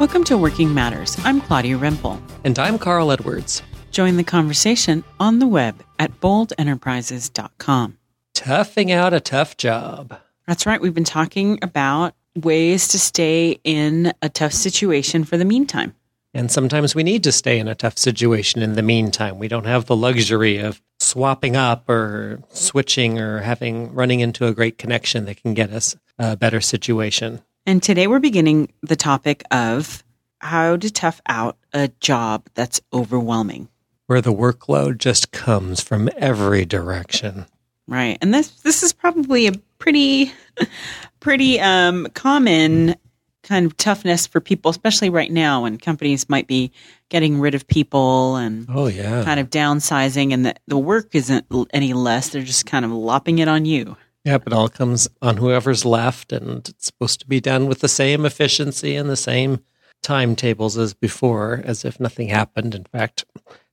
Welcome to Working Matters. I'm Claudia Rempel. And I'm Carl Edwards. Join the conversation on the web at boldenterprises.com. Toughing out a tough job. That's right. We've been talking about ways to stay in a tough situation for the meantime. And sometimes we need to stay in a tough situation in the meantime. We don't have the luxury of swapping up or switching or having running into a great connection that can get us a better situation. And today we're beginning the topic of how to tough out a job that's overwhelming. Where the workload just comes from every direction. Right. And this this is probably a pretty pretty um, common kind of toughness for people, especially right now when companies might be getting rid of people and oh yeah, kind of downsizing, and the, the work isn't any less. They're just kind of lopping it on you. Yep, it all comes on whoever's left, and it's supposed to be done with the same efficiency and the same timetables as before, as if nothing happened. In fact,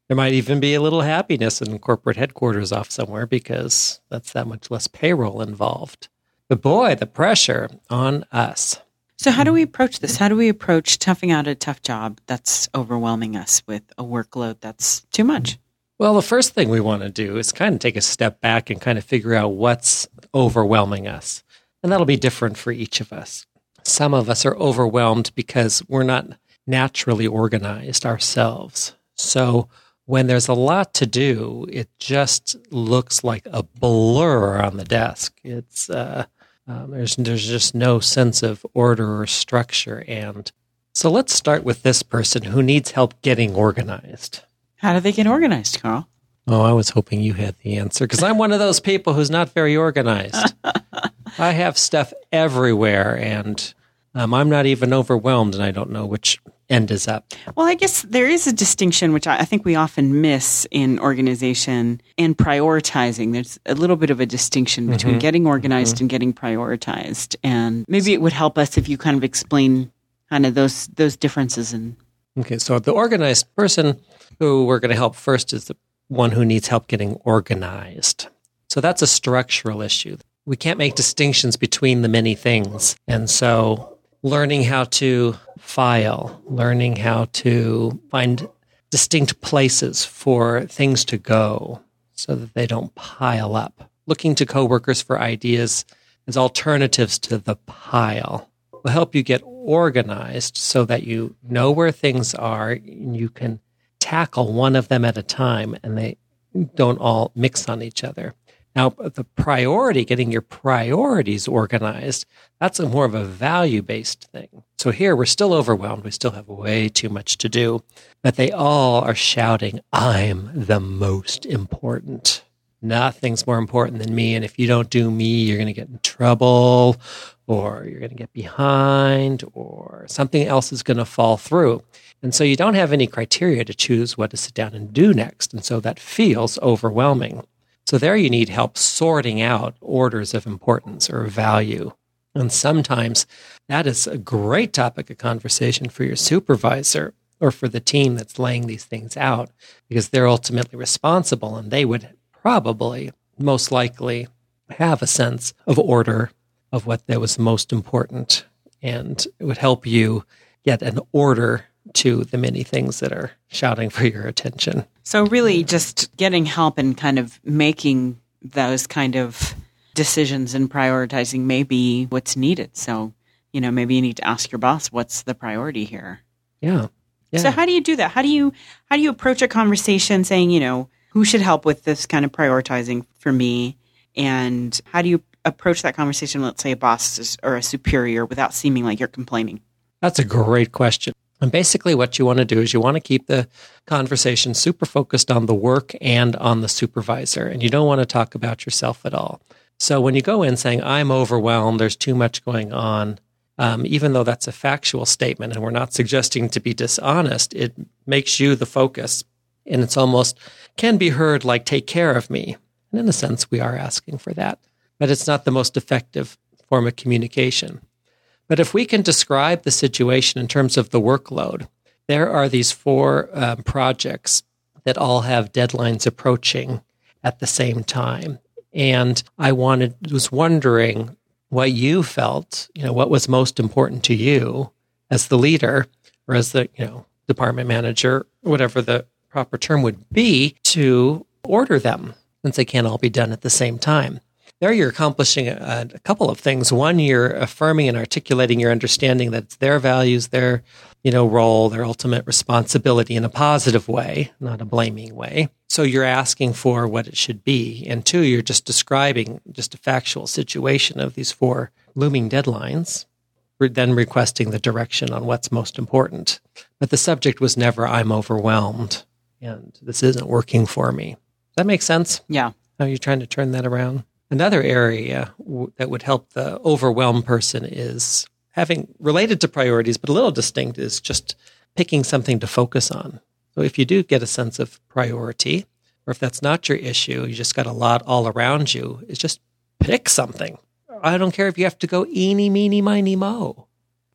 there might even be a little happiness in corporate headquarters off somewhere because that's that much less payroll involved. But boy, the pressure on us. So, how do we approach this? How do we approach toughing out a tough job that's overwhelming us with a workload that's too much? Well, the first thing we want to do is kind of take a step back and kind of figure out what's overwhelming us. And that'll be different for each of us. Some of us are overwhelmed because we're not naturally organized ourselves. So, when there's a lot to do, it just looks like a blur on the desk. It's uh, um, there's there's just no sense of order or structure. And so let's start with this person who needs help getting organized. How do they get organized, Carl? Oh, I was hoping you had the answer because I'm one of those people who's not very organized. I have stuff everywhere, and um, I'm not even overwhelmed, and I don't know which end is up. Well, I guess there is a distinction which I, I think we often miss in organization and prioritizing. There's a little bit of a distinction between mm-hmm. getting organized mm-hmm. and getting prioritized, and maybe it would help us if you kind of explain kind of those those differences. And okay, so the organized person who we're going to help first is the one who needs help getting organized. So that's a structural issue. We can't make distinctions between the many things, and so learning how to file, learning how to find distinct places for things to go so that they don't pile up. Looking to coworkers for ideas as alternatives to the pile will help you get organized so that you know where things are and you can tackle one of them at a time and they don't all mix on each other. Now, the priority, getting your priorities organized, that's a more of a value based thing. So here we're still overwhelmed. We still have way too much to do, but they all are shouting, I'm the most important. Nothing's more important than me. And if you don't do me, you're going to get in trouble or you're going to get behind or something else is going to fall through. And so you don't have any criteria to choose what to sit down and do next. And so that feels overwhelming. So there you need help sorting out orders of importance or value. And sometimes that is a great topic of conversation for your supervisor or for the team that's laying these things out because they're ultimately responsible and they would probably most likely have a sense of order of what that was most important and it would help you get an order to the many things that are shouting for your attention. So, really, just getting help and kind of making those kind of decisions and prioritizing may be what's needed. So, you know, maybe you need to ask your boss what's the priority here. Yeah. yeah. So, how do you do that? How do you how do you approach a conversation saying, you know, who should help with this kind of prioritizing for me, and how do you approach that conversation? Let's say a boss or a superior without seeming like you're complaining. That's a great question. And basically, what you want to do is you want to keep the conversation super focused on the work and on the supervisor. And you don't want to talk about yourself at all. So when you go in saying, I'm overwhelmed, there's too much going on, um, even though that's a factual statement and we're not suggesting to be dishonest, it makes you the focus. And it's almost can be heard like, take care of me. And in a sense, we are asking for that. But it's not the most effective form of communication. But if we can describe the situation in terms of the workload, there are these four um, projects that all have deadlines approaching at the same time. And I wanted was wondering what you felt, you know, what was most important to you as the leader or as the, you know, department manager, whatever the proper term would be, to order them since they can't all be done at the same time. There, you're accomplishing a, a, couple of things. One, you're affirming and articulating your understanding that it's their values, their you know role, their ultimate responsibility in a positive way, not a blaming way. So you're asking for what it should be, and two, you're just describing just a factual situation of these four looming deadlines. then requesting the direction on what's most important. But the subject was never "I'm overwhelmed" and this isn't working for me. Does that make sense? Yeah. How are you trying to turn that around? Another area w- that would help the overwhelmed person is having related to priorities, but a little distinct, is just picking something to focus on. So if you do get a sense of priority, or if that's not your issue, you just got a lot all around you, is just pick something. I don't care if you have to go eeny, meeny, miny, mo.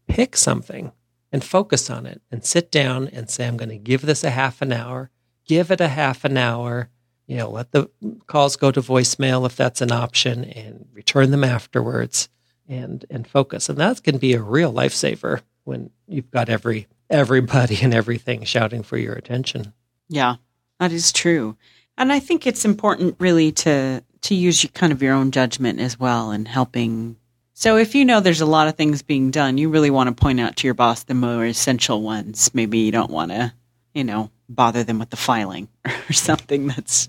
Pick something and focus on it and sit down and say, I'm going to give this a half an hour, give it a half an hour, you know, let the calls go to voicemail if that's an option and return them afterwards and and focus. And that can be a real lifesaver when you've got every everybody and everything shouting for your attention. Yeah, that is true. And I think it's important really to to use kind of your own judgment as well in helping. So if you know there's a lot of things being done, you really want to point out to your boss the more essential ones. Maybe you don't want to, you know, bother them with the filing or something that's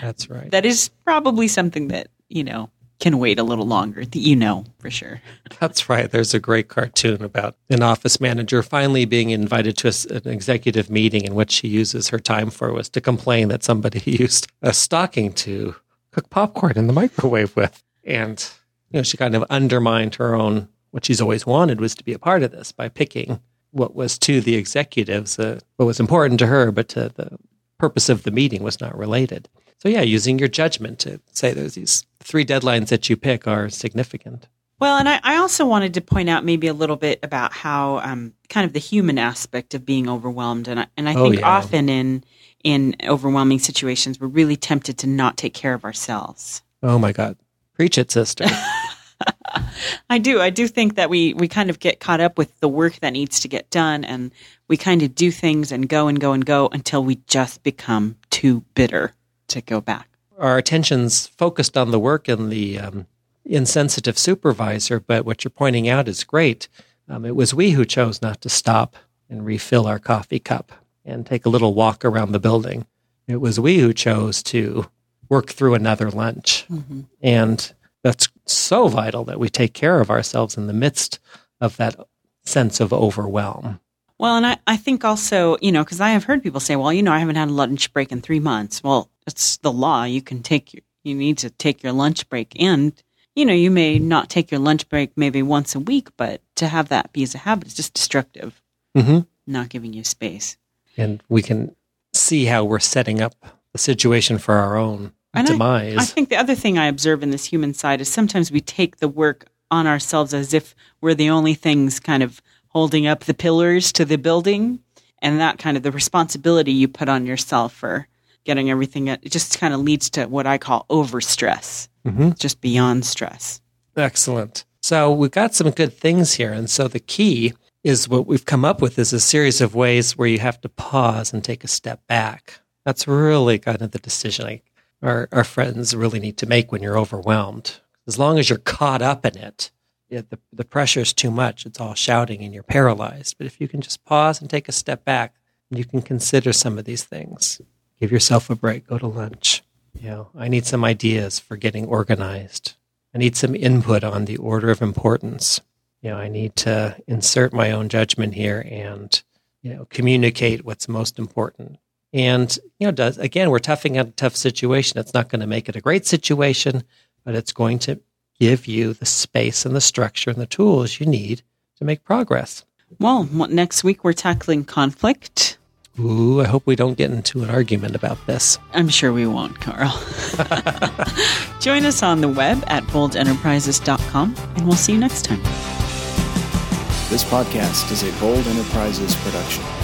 that's right. That is probably something that, you know, can wait a little longer that you know for sure. That's right. There's a great cartoon about an office manager finally being invited to a, an executive meeting, and what she uses her time for was to complain that somebody used a stocking to cook popcorn in the microwave with, and you know she kind of undermined her own what she's always wanted was to be a part of this by picking what was to the executives uh, what was important to her, but to the purpose of the meeting was not related. So yeah, using your judgment to say there's these three deadlines that you pick are significant. Well, and I, I also wanted to point out maybe a little bit about how um, kind of the human aspect of being overwhelmed, and I, and I oh, think yeah. often in in overwhelming situations we're really tempted to not take care of ourselves. Oh my God, preach it, sister. I do. I do think that we we kind of get caught up with the work that needs to get done, and we kind of do things and go and go and go until we just become too bitter to go back. Our attention's focused on the work and the um, insensitive supervisor, but what you're pointing out is great. Um, it was we who chose not to stop and refill our coffee cup and take a little walk around the building. It was we who chose to work through another lunch. Mm-hmm. And that's so vital that we take care of ourselves in the midst of that sense of overwhelm. Well, and I, I think also, you know, because I have heard people say, well, you know, I haven't had a lunch break in three months. Well, it's the law. You can take, you need to take your lunch break. And, you know, you may not take your lunch break maybe once a week, but to have that be as a habit is just destructive, mm-hmm. not giving you space. And we can see how we're setting up the situation for our own and demise. I, I think the other thing I observe in this human side is sometimes we take the work on ourselves as if we're the only things kind of holding up the pillars to the building and that kind of the responsibility you put on yourself for getting everything it just kind of leads to what i call overstress mm-hmm. just beyond stress excellent so we've got some good things here and so the key is what we've come up with is a series of ways where you have to pause and take a step back that's really kind of the decision I, our, our friends really need to make when you're overwhelmed. As long as you're caught up in it, it the, the pressure is too much. It's all shouting and you're paralyzed. But if you can just pause and take a step back, you can consider some of these things. Give yourself a break, go to lunch. You know, I need some ideas for getting organized. I need some input on the order of importance. You know, I need to insert my own judgment here and, you know, communicate what's most important. And, you know, does, again, we're toughing out a tough situation. It's not going to make it a great situation, but it's going to give you the space and the structure and the tools you need to make progress. Well, next week we're tackling conflict. Ooh, I hope we don't get into an argument about this. I'm sure we won't, Carl. Join us on the web at boldenterprises.com, and we'll see you next time. This podcast is a Bold Enterprises production.